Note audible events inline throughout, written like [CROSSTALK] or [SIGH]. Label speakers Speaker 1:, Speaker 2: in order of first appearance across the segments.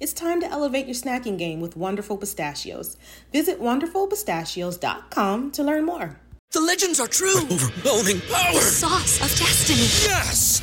Speaker 1: It's time to elevate your snacking game with Wonderful Pistachios. Visit wonderfulpistachios.com to learn more.
Speaker 2: The legends are true.
Speaker 3: Overwhelming power!
Speaker 4: The sauce of destiny.
Speaker 3: Yes!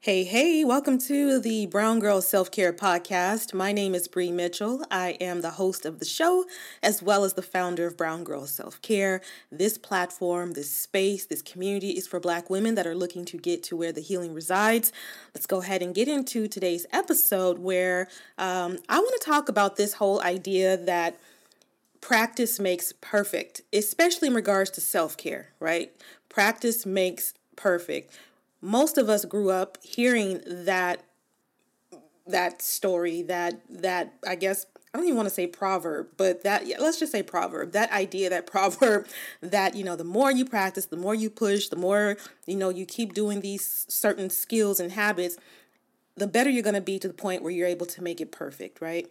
Speaker 1: Hey, hey, welcome to the Brown Girl Self Care Podcast. My name is Bre Mitchell. I am the host of the show, as well as the founder of Brown Girl Self Care. This platform, this space, this community is for Black women that are looking to get to where the healing resides. Let's go ahead and get into today's episode where um, I want to talk about this whole idea that practice makes perfect, especially in regards to self care, right? Practice makes perfect most of us grew up hearing that that story that that i guess i don't even want to say proverb but that yeah, let's just say proverb that idea that [LAUGHS] proverb that you know the more you practice the more you push the more you know you keep doing these certain skills and habits the better you're going to be to the point where you're able to make it perfect right?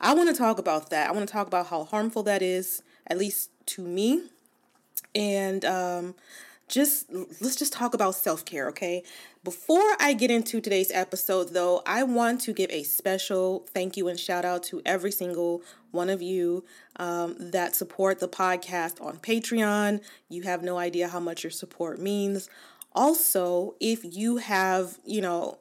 Speaker 1: I want to talk about that. I want to talk about how harmful that is at least to me. And um just let's just talk about self-care, okay? Before I get into today's episode though, I want to give a special thank you and shout out to every single one of you um, that support the podcast on Patreon. You have no idea how much your support means. Also, if you have, you know,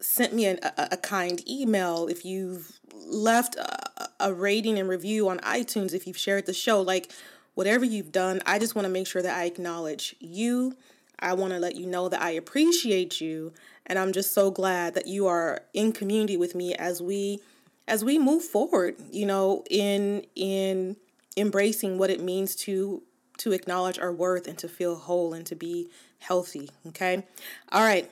Speaker 1: sent me a, a, a kind email, if you've left a, a rating and review on iTunes, if you've shared the show, like whatever you've done, I just want to make sure that I acknowledge you. I want to let you know that I appreciate you and I'm just so glad that you are in community with me as we as we move forward, you know, in in embracing what it means to to acknowledge our worth and to feel whole and to be healthy, okay? All right.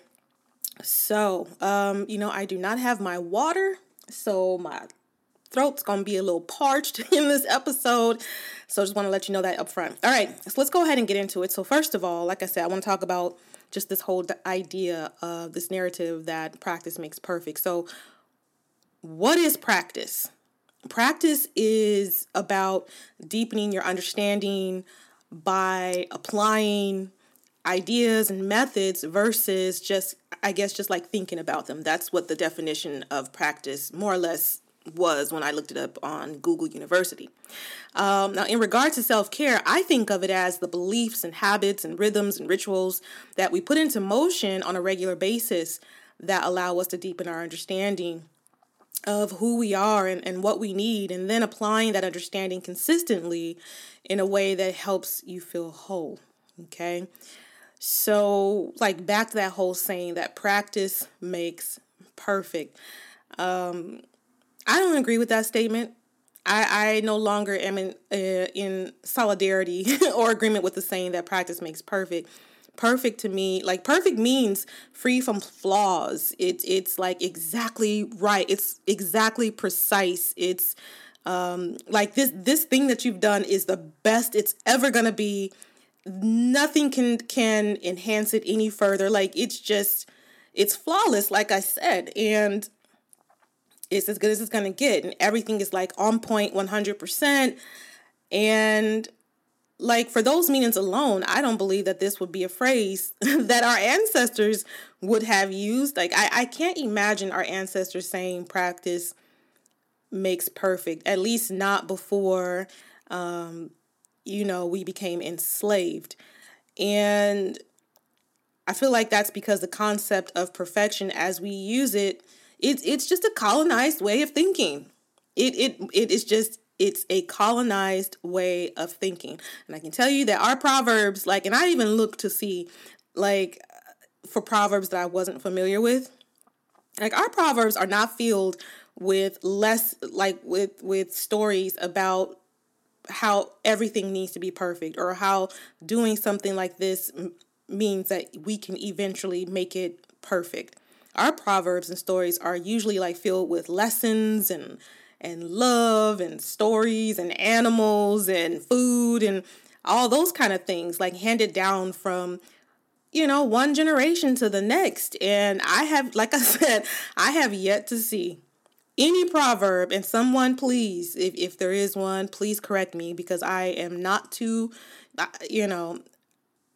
Speaker 1: So, um, you know, I do not have my water, so my throat's gonna be a little parched [LAUGHS] in this episode. So just want to let you know that up front. All right, so let's go ahead and get into it. So, first of all, like I said, I want to talk about just this whole idea of this narrative that practice makes perfect. So, what is practice? Practice is about deepening your understanding by applying ideas and methods versus just I guess just like thinking about them. That's what the definition of practice more or less was when I looked it up on Google University. Um, now, in regard to self care, I think of it as the beliefs and habits and rhythms and rituals that we put into motion on a regular basis that allow us to deepen our understanding of who we are and, and what we need, and then applying that understanding consistently in a way that helps you feel whole. Okay. So, like, back to that whole saying that practice makes perfect. Um, I don't agree with that statement. I, I no longer am in uh, in solidarity [LAUGHS] or agreement with the saying that practice makes perfect. Perfect to me, like perfect means free from flaws. It's it's like exactly right. It's exactly precise. It's um, like this this thing that you've done is the best it's ever gonna be. Nothing can can enhance it any further. Like it's just it's flawless, like I said, and it's as good as it's going to get and everything is like on point 100% and like for those meanings alone, I don't believe that this would be a phrase [LAUGHS] that our ancestors would have used. Like I, I can't imagine our ancestors saying practice makes perfect, at least not before um, you know, we became enslaved. And I feel like that's because the concept of perfection as we use it, it's it's just a colonized way of thinking. It it it is just it's a colonized way of thinking. And I can tell you that our proverbs, like, and I even look to see, like, uh, for proverbs that I wasn't familiar with, like, our proverbs are not filled with less, like, with with stories about how everything needs to be perfect or how doing something like this means that we can eventually make it perfect. Our proverbs and stories are usually like filled with lessons and and love and stories and animals and food and all those kind of things like handed down from you know one generation to the next. And i have like i [LAUGHS] said i have yet to see any proverb and someone please if, if there is one please correct me because i am not too uh, you know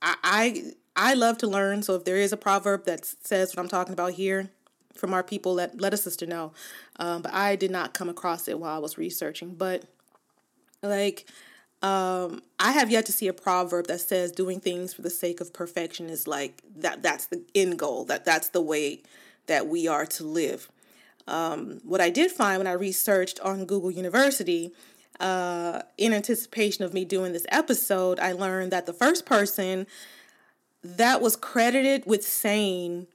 Speaker 1: I, I love to learn so if there is a proverb that says what i'm talking about here from our people let let a sister know. Um, but i did not come across it while i was researching. But like um, i have yet to see a proverb that says doing things for the sake of perfection is like that that's the end goal that that's the way that we are to live. Um, what I did find when I researched on Google University, uh, in anticipation of me doing this episode, I learned that the first person that was credited with saying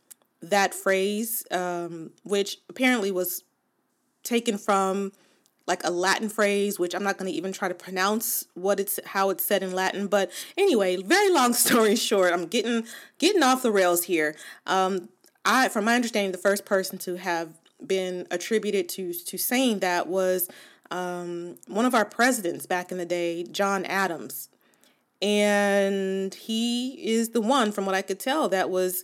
Speaker 1: that phrase, um, which apparently was taken from like a Latin phrase, which I'm not going to even try to pronounce what it's how it's said in Latin. But anyway, very long [LAUGHS] story short, I'm getting getting off the rails here. Um, I, from my understanding, the first person to have been attributed to to saying that was um, one of our presidents back in the day, John Adams, and he is the one, from what I could tell, that was,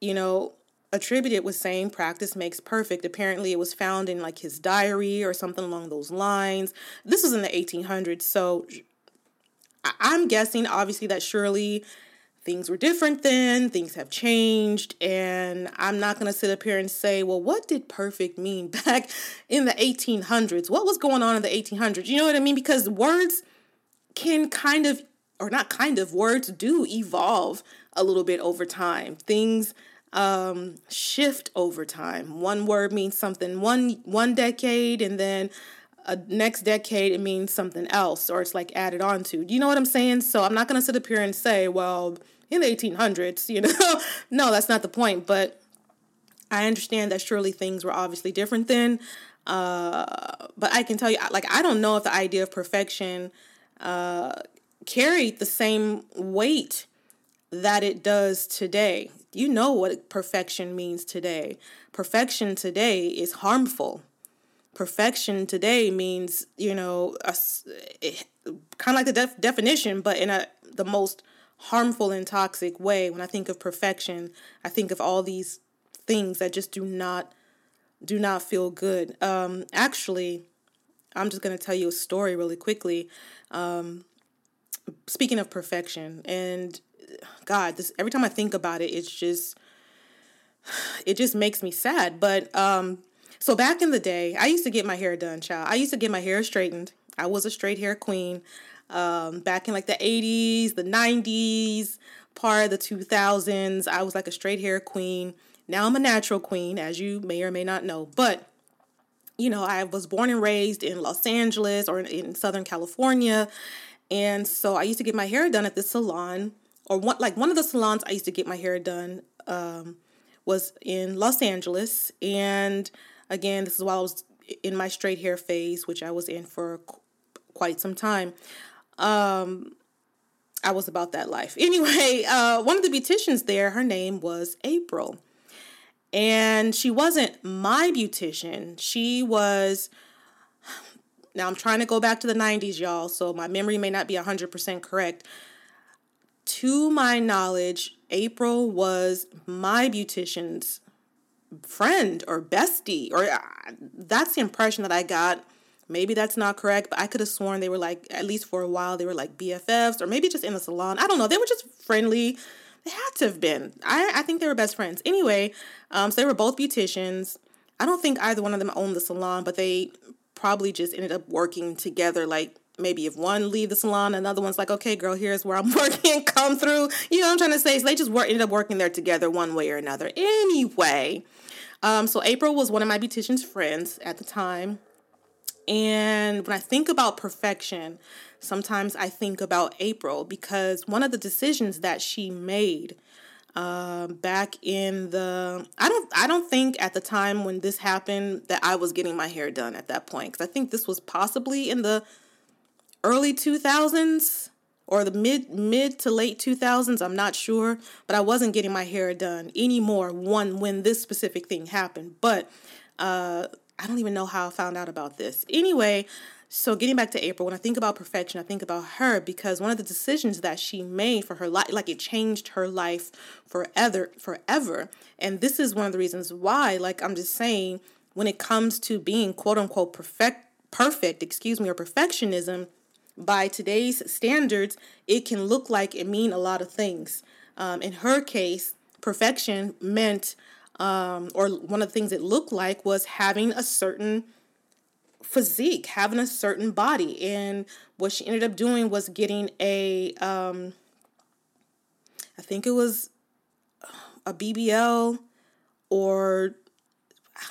Speaker 1: you know, attributed with saying practice makes perfect. Apparently, it was found in like his diary or something along those lines. This was in the 1800s, so I'm guessing obviously that surely things were different then, things have changed, and I'm not going to sit up here and say, well, what did perfect mean [LAUGHS] back in the 1800s? What was going on in the 1800s? You know what I mean? Because words can kind of, or not kind of, words do evolve a little bit over time. Things um, shift over time. One word means something one one decade, and then a next decade it means something else, or it's like added on to. Do you know what I'm saying? So I'm not gonna sit up here and say, well, in the 1800s, you know. [LAUGHS] no, that's not the point, but I understand that surely things were obviously different then. Uh, but I can tell you, like, I don't know if the idea of perfection uh, carried the same weight that it does today. You know what perfection means today. Perfection today is harmful. Perfection today means, you know, a, kind of like the def- definition, but in a the most harmful and toxic way. When I think of perfection, I think of all these things that just do not do not feel good. Um, actually, I'm just gonna tell you a story really quickly. Um, speaking of perfection, and God, this every time I think about it, it's just it just makes me sad. But um, so back in the day, I used to get my hair done, child. I used to get my hair straightened. I was a straight hair queen um, back in like the 80s, the 90s, part of the 2000s. I was like a straight hair queen. Now I'm a natural queen, as you may or may not know. But, you know, I was born and raised in Los Angeles or in Southern California. And so I used to get my hair done at this salon, or one, like one of the salons I used to get my hair done um, was in Los Angeles. And again, this is while I was in my straight hair phase, which I was in for quite some time um, I was about that life. [LAUGHS] Anyway, uh, one of the beauticians there, her name was April. And she wasn't my beautician. She was, now I'm trying to go back to the 90s, y'all, so my memory may not be 100% correct. To my knowledge, April was my beautician's friend or bestie, or uh, that's the impression that I got Maybe that's not correct, but I could have sworn they were like, at least for a while, they were like BFFs or maybe just in the salon. I don't know. They were just friendly. They had to have been. I, I think they were best friends. Anyway, um, so they were both beauticians. I don't think either one of them owned the salon, but they probably just ended up working together. Like maybe if one leave the salon, another one's like, okay, girl, here's where I'm [LAUGHS] working, come through. You know what I'm trying to say? So they just work, ended up working there together one way or another. Anyway, um, so April was one of my beautician's friends at the time. And when I think about perfection, sometimes I think about April because one of the decisions that she made um, back in the I don't I don't think at the time when this happened that I was getting my hair done at that point because I think this was possibly in the early 2000s or the mid mid to late 2000s I'm not sure but I wasn't getting my hair done anymore one when this specific thing happened but uh I don't even know how I found out about this. Anyway, so getting back to April, when I think about perfection, I think about her because one of the decisions that she made for her life, like it changed her life forever, forever. And this is one of the reasons why, like I'm just saying, when it comes to being quote unquote perfect, perfect, excuse me, or perfectionism, by today's standards, it can look like it mean a lot of things. Um, in her case, perfection meant um, or one of the things it looked like was having a certain physique, having a certain body. And what she ended up doing was getting a, um, I think it was a BBL or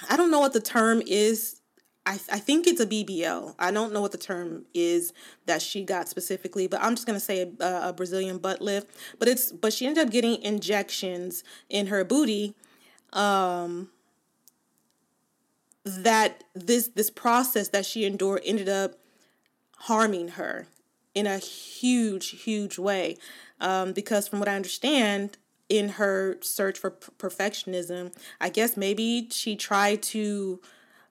Speaker 1: I don't know what the term is. I, I think it's a BBL. I don't know what the term is that she got specifically, but I'm just gonna say a, a Brazilian butt lift. But it's but she ended up getting injections in her booty um, that this this process that she endured ended up harming her in a huge huge way. Um, because from what i understand in her search for p- perfectionism i guess maybe she tried to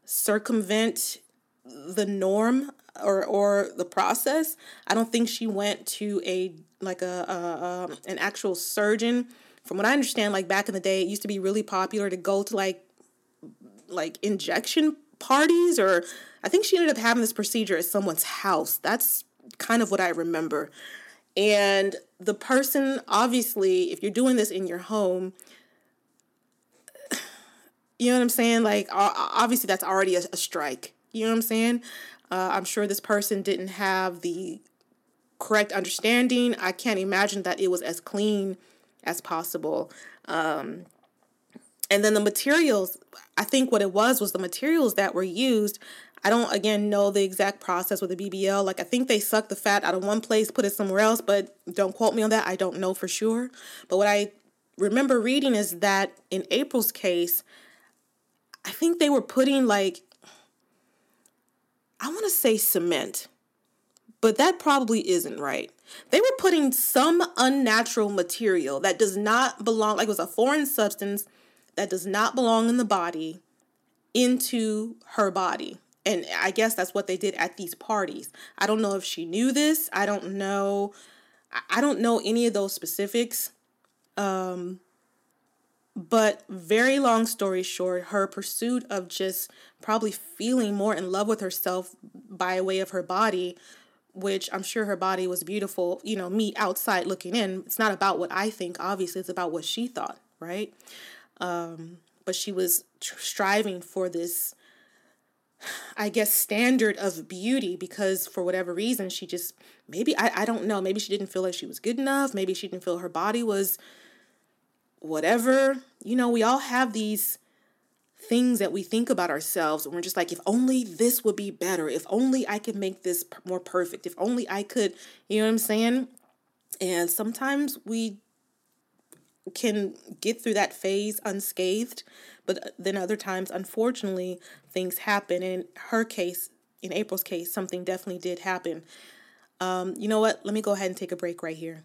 Speaker 1: circumvent the norm or or the process. I don't think she went to a like a, a, a um, an actual surgeon. From what I understand, like back in the day, it used to be really popular to go to like like injection parties or I think she ended up having this procedure at someone's house. That's kind of what I remember. And the person, obviously, if you're doing this in your home, you know what I'm saying? Like, obviously, that's already a, a strike. You know what I'm saying? Uh, I'm sure this person didn't have the correct understanding. I can't imagine that it was as clean as possible. Um, and then the materials, I think what it was was the materials that were used. I don't again know the exact process with the BBL. Like I think they sucked the fat out of one place, put it somewhere else, but don't quote me on that. I don't know for sure. But what I remember reading is that in April's case, I think they were putting like I want to say cement but that probably isn't right. They were putting some unnatural material that does not belong, like it was a foreign substance that does not belong in the body, into her body. And I guess that's what they did at these parties. I don't know if she knew this. I don't know. I don't know any of those specifics. Um, but very long story short, her pursuit of just probably feeling more in love with herself by way of her body which I'm sure her body was beautiful, you know, me outside looking in. It's not about what I think, obviously, it's about what she thought, right? Um, but she was tr- striving for this, I guess, standard of beauty because for whatever reason, she just maybe, I, I don't know, maybe she didn't feel like she was good enough. Maybe she didn't feel her body was whatever. You know, we all have these things that we think about ourselves and we're just like if only this would be better if only i could make this more perfect if only i could you know what i'm saying and sometimes we can get through that phase unscathed but then other times unfortunately things happen. In her case in april's case something definitely did happen. Um, you know what? Let me go ahead and take a break right here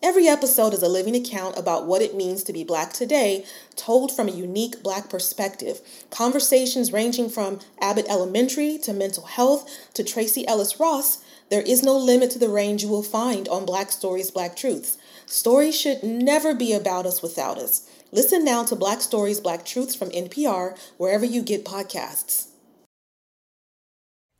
Speaker 1: Every episode is a living account about what it means to be Black today, told from a unique Black perspective. Conversations ranging from Abbott Elementary to mental health to Tracee Ellis Ross. There is no limit to the range you will find on Black Stories, Black Truths. Stories should never be about us without us. Listen now to Black Stories, Black Truths from NPR, wherever you get podcasts.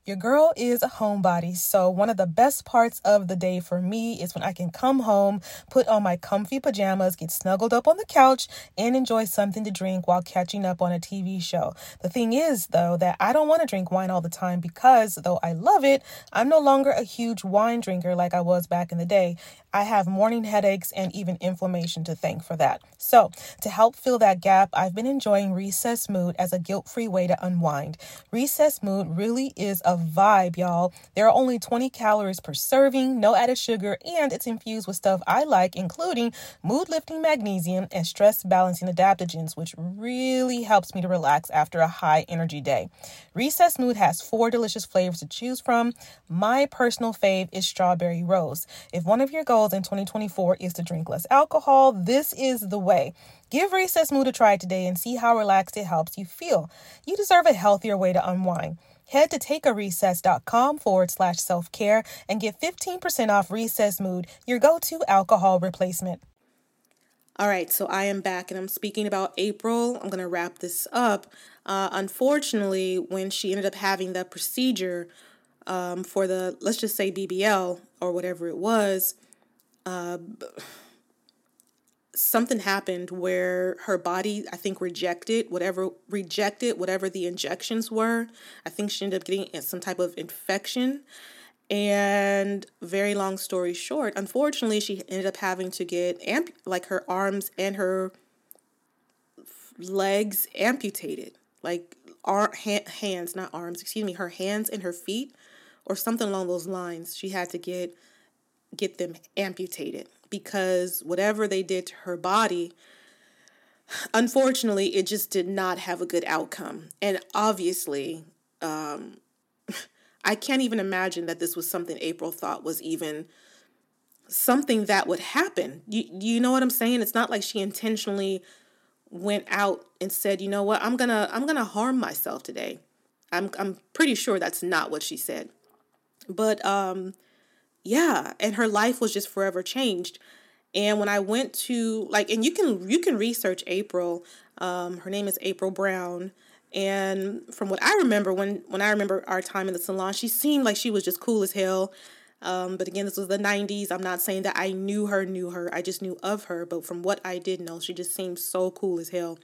Speaker 1: Your girl is a homebody, so one of the best parts of the day for me is when I can come home, put on my comfy pajamas, get snuggled up on the couch, and enjoy something to drink while catching up on a TV show. The thing is, though, that I don't want to drink wine all the time because, though I love it, I'm no longer a huge wine drinker like I was back in the day. I have morning headaches and even inflammation to thank for that. So, to help fill that gap, I've been enjoying Recess Mood as a guilt free way to unwind. Recess Mood really is a vibe, y'all. There are only 20 calories per serving, no added sugar, and it's infused with stuff I like, including mood lifting magnesium and stress balancing adaptogens, which really helps me to relax after a high energy day. Recess Mood has four delicious flavors to choose from. My personal fave is strawberry rose. If one of your goals in 2024 is to drink less alcohol, this is the way. Give Recess Mood a try today and see how relaxed it helps you feel. You deserve a healthier way to unwind. Head to takearecess.com forward slash self care and get 15% off Recess Mood, your go to alcohol replacement. All right, so I am back and I'm speaking about April. I'm going to wrap this up. Uh, unfortunately, when she ended up having that procedure um, for the, let's just say BBL or whatever it was, something happened where her body i think rejected whatever rejected whatever the injections were. I think she ended up getting some type of infection. And very long story short unfortunately she ended up having to get amp- like her arms and her legs amputated. Like our ha- hands not arms excuse me her hands and her feet or something along those lines. She had to get get them amputated because whatever they did to her body, unfortunately, it just did not have a good outcome. And obviously, um, [LAUGHS] I can't even imagine that this was something April thought was even something that would happen. You, you know what I'm saying? It's not like she intentionally went out and said, "You know what? I'm going to I'm going to harm myself today." I'm I'm pretty sure that's not what she said. But um yeah and her life was just forever changed. And when i went to like and you can you can research april um, her name is april brown. And from what i remember when when i remember our time in the salon she seemed like she was just cool as hell. Um, but again this was the 90s i'm not saying that i knew her knew her. I just knew of her. But from what i did know she just seemed so cool as hell.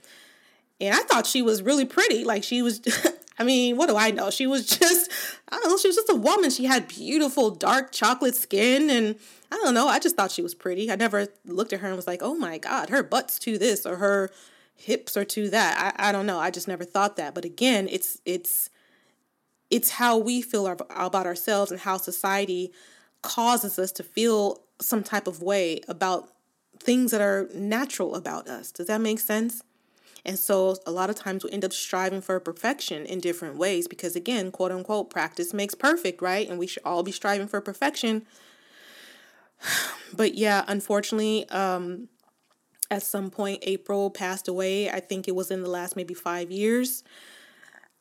Speaker 1: And i thought she was really pretty. Like she was [LAUGHS] I mean, what do I know? She was [LAUGHS] just, I don't know, she was just a woman. She had beautiful dark chocolate skin and I don't know, I just thought she was pretty. I never looked at her and was like, oh my God, her butt's to this or her hips are to that. I, I don't know. I just never thought that. But again, it's it's it's how we feel about ourselves and how society causes us to feel some type of way about things that are natural about us. Does that make sense? And so a lot of times we end up striving for perfection in different ways because, again, quote unquote, practice makes perfect, right? And we should all be striving for perfection. [SIGHS] But yeah, unfortunately, um, at some point, April passed away. I think it was in the last maybe five years.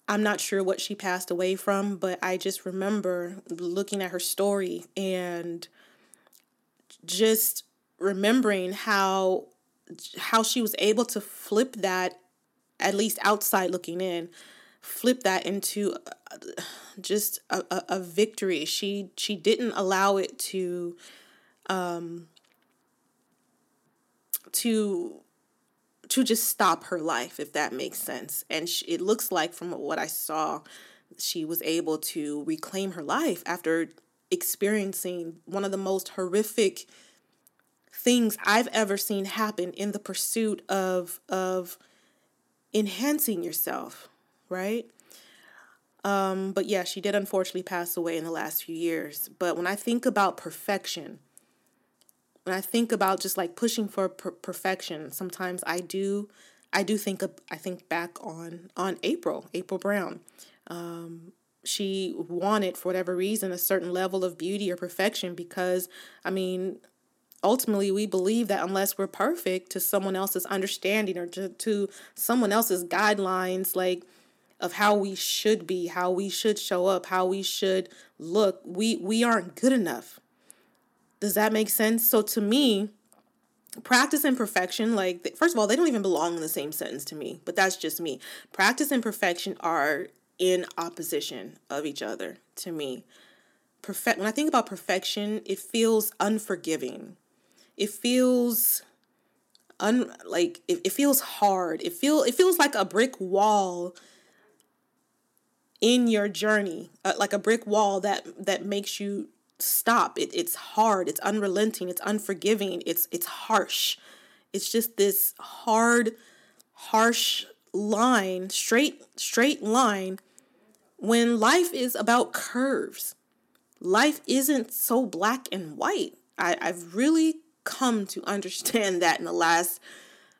Speaker 1: I'm not sure what she passed away from, but I just remember looking at her story and just remembering how how she was able to flip that at least outside looking in flip that into uh, just a, a, a victory. She she didn't allow it to um to to just stop her life if that makes sense. And she, it looks like from what i saw she was able to reclaim her life after experiencing one of the most horrific things I've ever seen happen in the pursuit of of enhancing yourself, right? Um, but yeah, she did unfortunately pass away in the last few years. But when I think about perfection, when I think about just like pushing for per- perfection, sometimes I do, I do think of, I think back on on April, April Brown. Um, she wanted for whatever reason a certain level of beauty or perfection because I mean ultimately we believe that unless we're perfect to someone else's understanding or to, to someone else's guidelines like of how we should be how we should show up how we should look we we aren't good enough. Does that make sense? So to me practice and perfection like first of all they don't even belong in the same sentence to me but that's just me. Practice and perfection are in opposition of each other to me. Perfect when i think about perfection it feels unforgiving it feels un like it, it feels hard. It feel it feels like a brick wall in your journey, uh, like a brick wall that that makes you stop. It, it's hard. It's unrelenting. It's unforgiving. It's it's harsh. It's just this hard, harsh line, straight straight line. When life is about curves, life isn't so black and white. I, I've really come to understand that in the last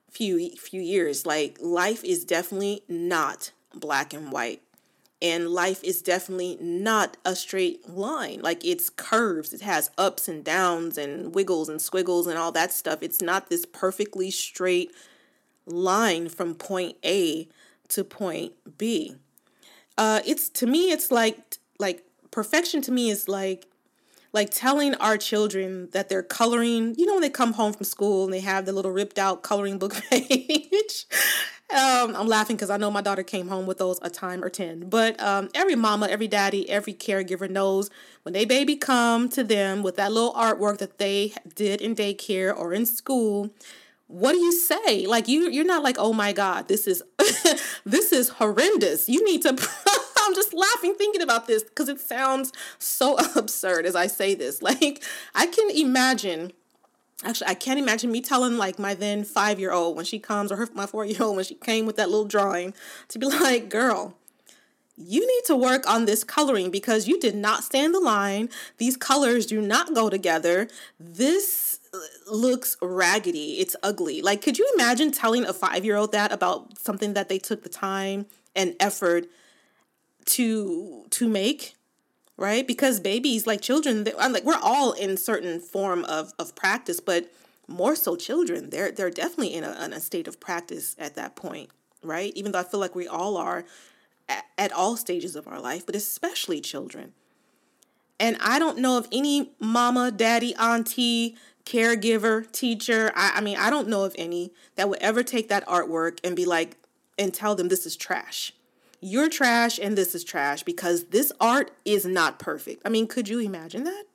Speaker 1: few few years like life is definitely not black and white. And life is definitely not a straight line. Like it's curves. It has ups and downs and wiggles and squiggles and all that stuff. It's not this perfectly straight line from point A to point B. Uh it's to me it's like like perfection to me is like like telling our children that they're coloring, you know, when they come home from school and they have the little ripped out coloring book [LAUGHS] page. um, I'm laughing because I know my daughter came home with those a time or 10. But um, every mama, every daddy, every caregiver knows when they baby come to them with that little artwork that they did in daycare or in school, what do you say? Like you you're not like, "Oh my god, this is [LAUGHS] this is horrendous." You need to [LAUGHS] I'm just laughing thinking about this because it sounds so [LAUGHS] absurd as I say this. Like, I can imagine. Actually, I can't imagine me telling like my then five year old when she comes, or her, my four year old when she came with that little drawing, to be [LAUGHS] like, "Girl, you need to work on this coloring because you did not stand the line. These colors do not go together. This uh, looks raggedy. It's ugly. Like, could you imagine telling a five year old that about something that they took the time and effort to to make right? Because babies like children I'm like we're all in certain form of of practice but more so children they're they're definitely in a, in a state of practice at that point right? Even though i feel like we all are at, at all stages of our life but especially children. And i don't know of any mama daddy auntie caregiver teacher I, I mean i don't know of any that would ever take that artwork and be like and tell them this is trash you're trash and this is trash because this art is not perfect. I mean, could you imagine that?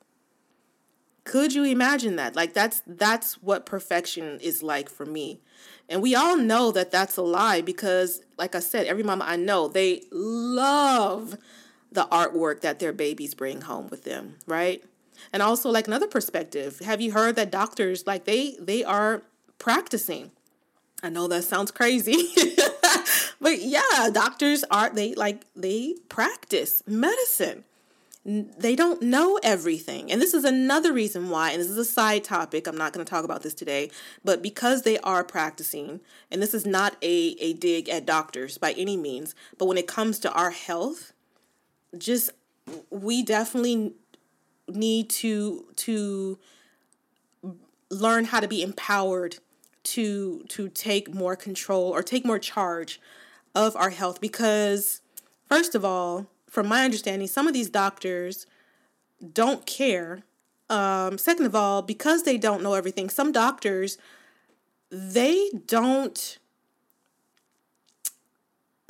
Speaker 1: Could you imagine that? Like that's that's what perfection is like for me. And we all know that that's a lie because like I said, every mama I know, they love the artwork that their babies bring home with them, right? And also like another perspective, have you heard that doctors like they they are practicing? I know that sounds crazy. [LAUGHS] but yeah, doctors are they like they practice medicine. They don't know everything. And this is another reason why, and this is a side topic, I'm not going to talk about this today, but because they are practicing, and this is not a, a dig at doctors by any means, but when it comes to our health, just we definitely need to to learn how to be empowered to to take more control or take more charge of our health because first of all from my understanding some of these doctors don't care um, second of all because they don't know everything some doctors they don't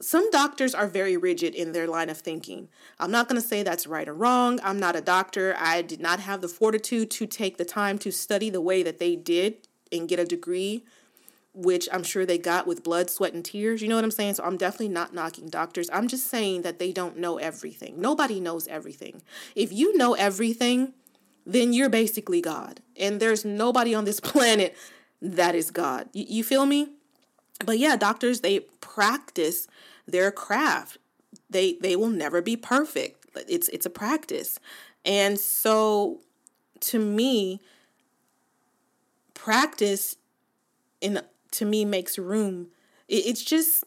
Speaker 1: some doctors are very rigid in their line of thinking. I'm not going to say that's right or wrong. I'm not a doctor. I did not have the fortitude to take the time to study the way that they did and get a degree, which I'm sure they got with blood, sweat, and tears. You know what I'm saying? So I'm definitely not knocking doctors. I'm just saying that they don't know everything. Nobody knows everything. If you know everything, then you're basically God. And there's nobody on this [LAUGHS] planet that is God. You, you feel me? But yeah, doctors, they practice their craft. They they will never be perfect. It's it's a practice. And so to me practice in to me makes room. It, it's just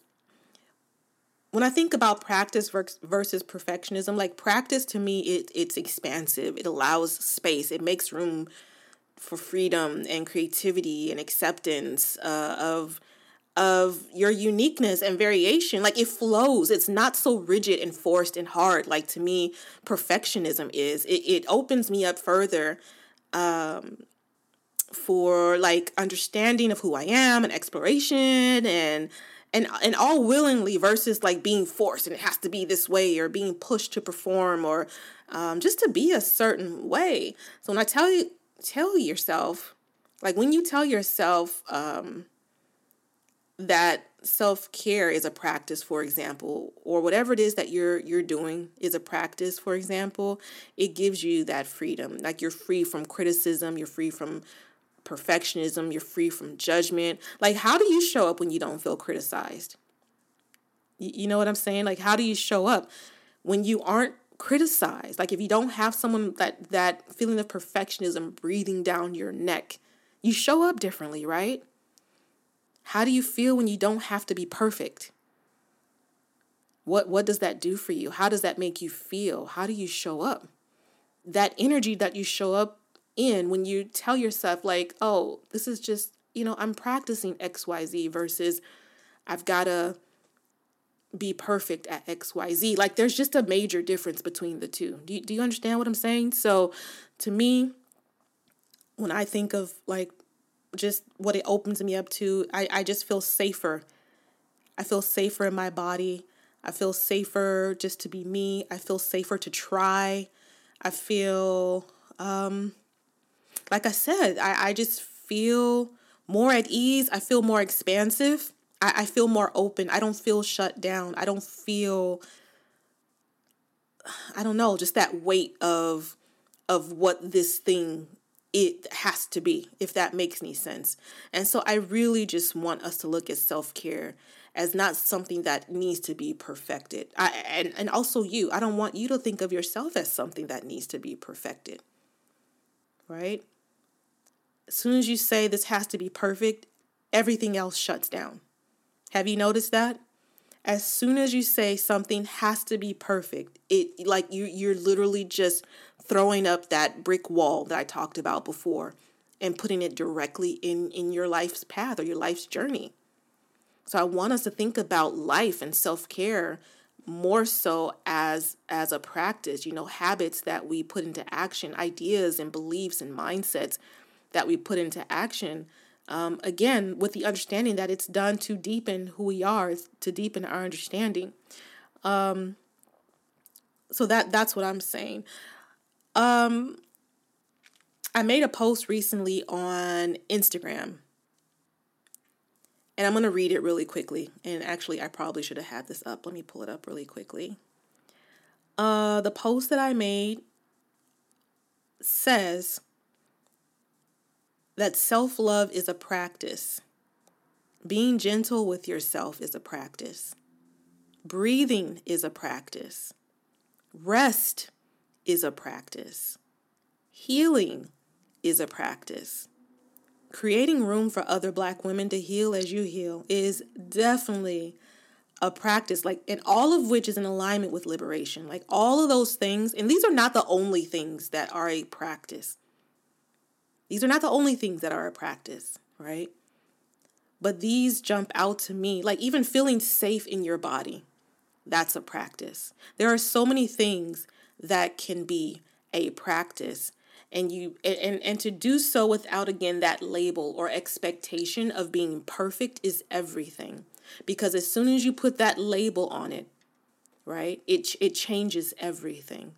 Speaker 1: when I think about practice versus perfectionism, like practice to me, it it's expansive. It allows space. It makes room for freedom and creativity and acceptance uh, of of your uniqueness and variation. Like it flows. It's not so rigid and forced and hard. Like to me, perfectionism is. It it opens me up further um, for like understanding of who I am and exploration and and and all willingly versus like being forced and it has to be this way or being pushed to perform or um, just to be a certain way. So when I tell you tell yourself, like when you tell yourself um, that self-care is a practice for example or whatever it is that you're you're doing is a practice for example it gives you that freedom like you're free from criticism you're free from perfectionism you're free from judgment like how do you show up when you don't feel criticized you, know what i'm saying like how do you show up when you aren't criticized like if you don't have someone that that feeling of perfectionism breathing down your neck you show up differently right how do you feel when you don't have to be perfect? What what does that do for you? How does that make you feel? How do you show up? That energy that you show up in when you tell yourself like, "Oh, this is just, you know, I'm practicing XYZ versus I've got to be perfect at XYZ." Like there's just a major difference between the two. Do you, do you understand what I'm saying? So, to me, when I think of like just what it opens me up to, I, I just feel safer. I feel safer in my body. I feel safer just to be me. I feel safer to try. I feel, um, like I said, I, I just feel more at ease. I feel more expansive. I, I feel more open. I don't feel shut down. I don't feel, I don't know, just that weight of of what this thing it has to be, if that makes any sense. And so I really just want us to look at self care as not something that needs to be perfected. I, and, and also you, I don't want you to think of yourself as something that needs to be perfected. Right? As soon as you say this has to be perfect, everything else shuts down. Have you noticed that? As soon as you say something has to be perfect, it like you you're literally just throwing up that brick wall that I talked about before and putting it directly in in your life's path or your life's journey. So I want us to think about life and self-care more so as as a practice, you know, habits that we put into action, ideas and beliefs and mindsets that we put into action. Um, again, with the understanding that it's done to deepen who we are, to deepen our understanding. Um, so that that's what I'm saying. Um, I made a post recently on Instagram. And I'm to read it really quickly. And actually, I probably should have had this up. Let me pull it up really quickly. Uh, the post that I made says that self love is a practice. Being gentle with yourself is a practice. Breathing is a practice. Rest is a practice. Healing is a practice. Creating room for other black women to heal as you heal is definitely a practice like and all of which is in alignment with liberation like all of those things and these are not the only things that are a practice these are not the only things that are a practice right? But these jump out to me like even feeling safe in your body that's a practice. There are so many things that can be a practice and you and and to do so without again that label or expectation of being perfect is everything. Because as soon as you put that label on it right it it changes everything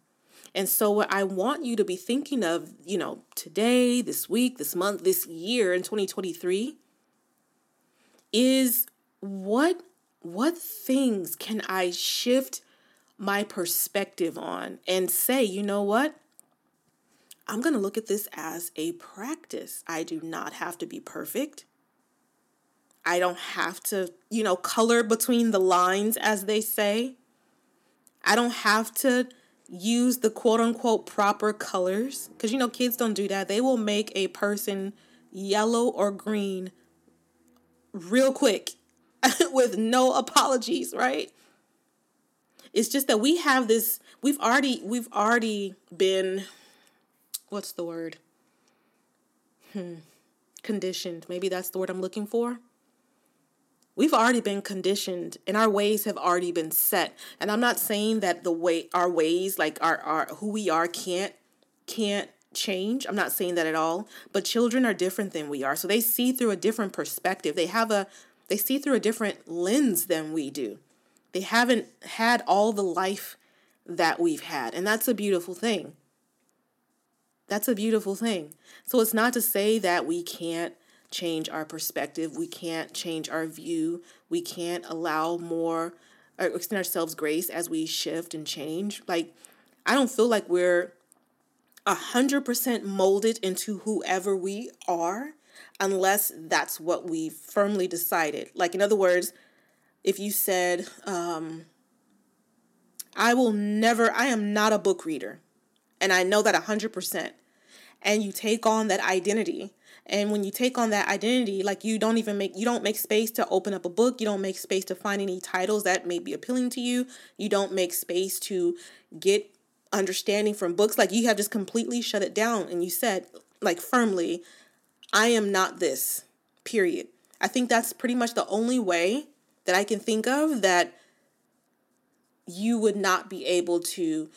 Speaker 1: and so what I want you to be thinking of, you know, today, this week, this month, this year in 2023 is what what things can I shift my perspective on and say, you know what? I'm going to look at this as a practice. I do not have to be perfect. I don't have to, you know, color between the lines, as they say. I don't have to use the quote unquote proper colors. Because, you know, kids don't do that. They will make a person yellow or green real quick [LAUGHS] with no apologies, right? It's just that we have this, we've already, we've already been what's the word? Hmm. Conditioned. Maybe that's the word I'm looking for. We've already been conditioned and our ways have already been set. And I'm not saying that the way our ways, like our, our who we are, can't can't change. I'm not saying that at all. But children are different than we are. So they see through a different perspective. They have a they see through a different lens than we do. They haven't had all the life that we've had. And that's a beautiful thing. That's a beautiful thing. So it's not to say that we can't change our perspective, we can't change our view, we can't allow more or extend ourselves grace as we shift and change. Like, I don't feel like we're a hundred percent molded into whoever we are unless that's what we firmly decided. Like, in other words, if you said, um, I will never, I am not a book reader and I know that a 100%. And you take on that identity. And when you take on that identity, like you don't even make you don't make space to open up a book, you don't make space to find any titles that may be appealing to you. You don't make space to get understanding from books. Like you have just completely shut it down and you said like firmly, I am not this. Period. I think that's pretty much the only way that I can think of that you would not be able to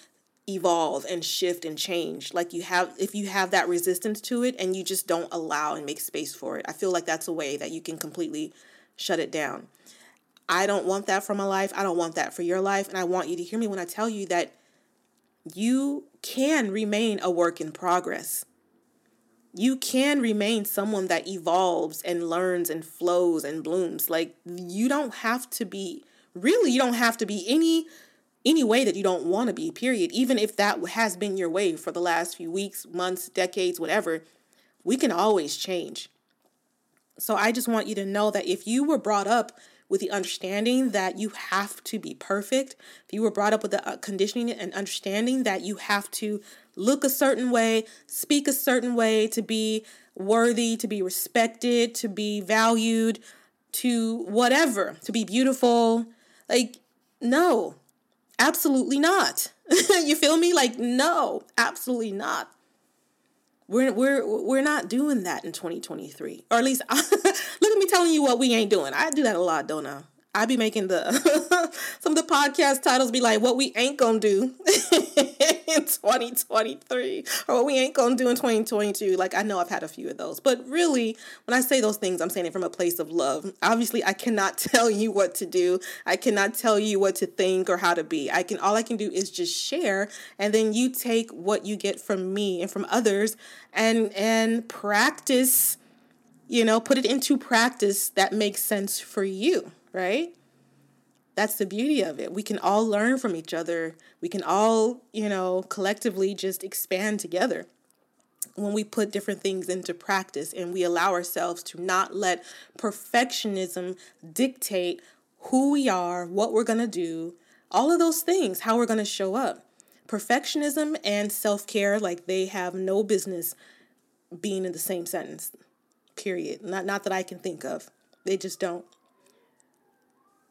Speaker 1: evolve and shift and change. Like you have if you have that resistance to it and you just don't allow and make space for it i feel like that's a way that you can completely shut it down. I don't want that for my life. I don't want that for your life. And i want you to hear me when i tell you that you can remain a work in progress. You can remain someone that evolves and learns and flows and blooms. Like you don't have to be really you don't have to be any any way that you don't want to be, period. Even if that has been your way for the last few weeks, months, decades, whatever, we can always change. So I just want you to know that if you were brought up with the understanding that you have to be perfect, if you were brought up with the uh, conditioning and understanding that you have to look a certain way, speak a certain way to be worthy, to be respected, to be valued, to whatever, to be beautiful, like, no, Absolutely not. [LAUGHS] you feel me? Like, no, absolutely not. We're, we're, we're not doing that in 2023. Or at least, [LAUGHS] look at me telling you what we ain't doing. I do that a lot, don't I? I be making the [LAUGHS] some of the podcast titles be like what we ain't gonna do. In [LAUGHS] 2023 or what we ain't gonna do in 2022. Like I know I've had a few of those, but really, when I say those things, I'm saying it from a place of love. Obviously, I cannot [LAUGHS] tell you what to do. I cannot tell you what to think or how to be. I can all I can do is just share, and then you take what you get from me and from others, and and practice. You know, put it into practice that makes sense for you, right? That's the beauty of it. We can all learn from each other. We can all, you know, collectively just expand together when we put different things into practice and we allow ourselves to not let perfectionism dictate who we are, what we're going to do, all of those things, how we're going to show up. Perfectionism and self care, like they have no business being in the same sentence, period. Not, not that I can think of. They just don't.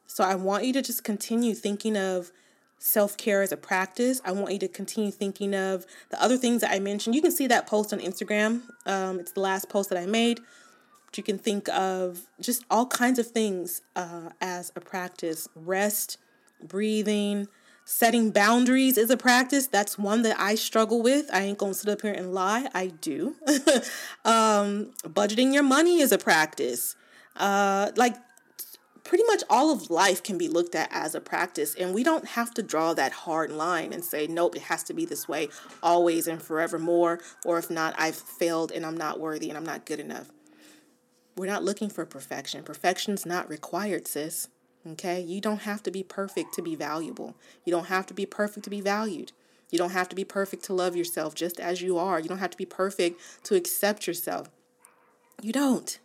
Speaker 1: So I want you to just continue thinking of self care as a practice. I want you to continue thinking of the other things that I mentioned. You can see that post on Instagram. Um, it's the last post that I made. But you can think of just all kinds of things uh, as a practice. Rest, breathing, setting boundaries is a practice. That's one that I struggle with. I ain't gonna sit up here and lie. I do. [LAUGHS] um, budgeting your money is a practice. Uh, like pretty much all of life can be looked at as a practice and we don't have to draw that hard line and say nope it has to be this way always and forevermore or if not i've failed and i'm not worthy and i'm not good enough. We're not looking for perfection. Perfection's not required sis okay? You don't have to be perfect to be valuable. You don't have to be perfect to be valued. You don't have to be perfect to love yourself just as you are. You don't have to be perfect to accept yourself. You don't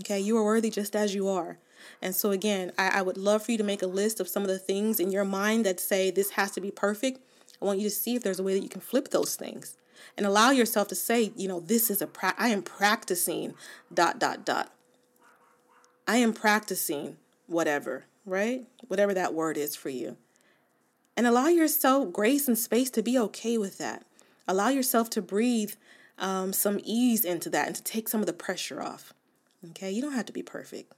Speaker 1: okay? You are worthy just as you are and so, again, I, I would love for you to make a list of some of the things in your mind that say this has to be perfect. I want you to see if there's a way that you can flip those things and allow yourself to say, you know, this is a pra- I am practicing dot dot dot. I am practicing whatever, right? Whatever that word is for you. And allow yourself grace and space to be okay with that. Allow yourself to breathe um, some ease into that and to take some of the pressure off. Okay, you don't have to be perfect.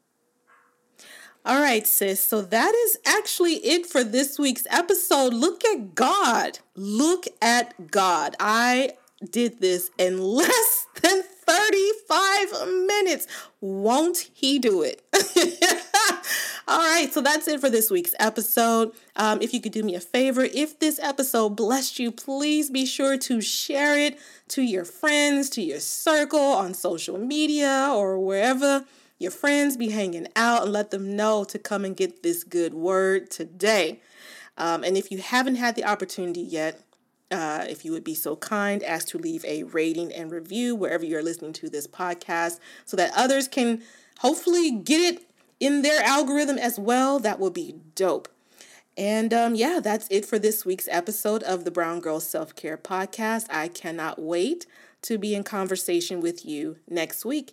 Speaker 1: All right, sis. So that is actually it for this week's episode. Look at God. Look at God. I did this in [LAUGHS] less than 35 minutes. Won't he do it? [LAUGHS] All right, so that's it for this week's episode. Um, if you could do me a favor, if this episode blessed you, please be sure to share it to your friends, to your circle on social media or wherever your friends be hanging out and let them know to come and get this good word today. Um, and if you haven't had the opportunity yet, uh, if you would be so kind as to leave a rating and review wherever you're listening to this podcast so that others can hopefully get it in their algorithm as well, that would be dope. And um, yeah, that's it for this week's episode of the Brown Girl Self Care Podcast. I cannot wait to be in conversation with you next week.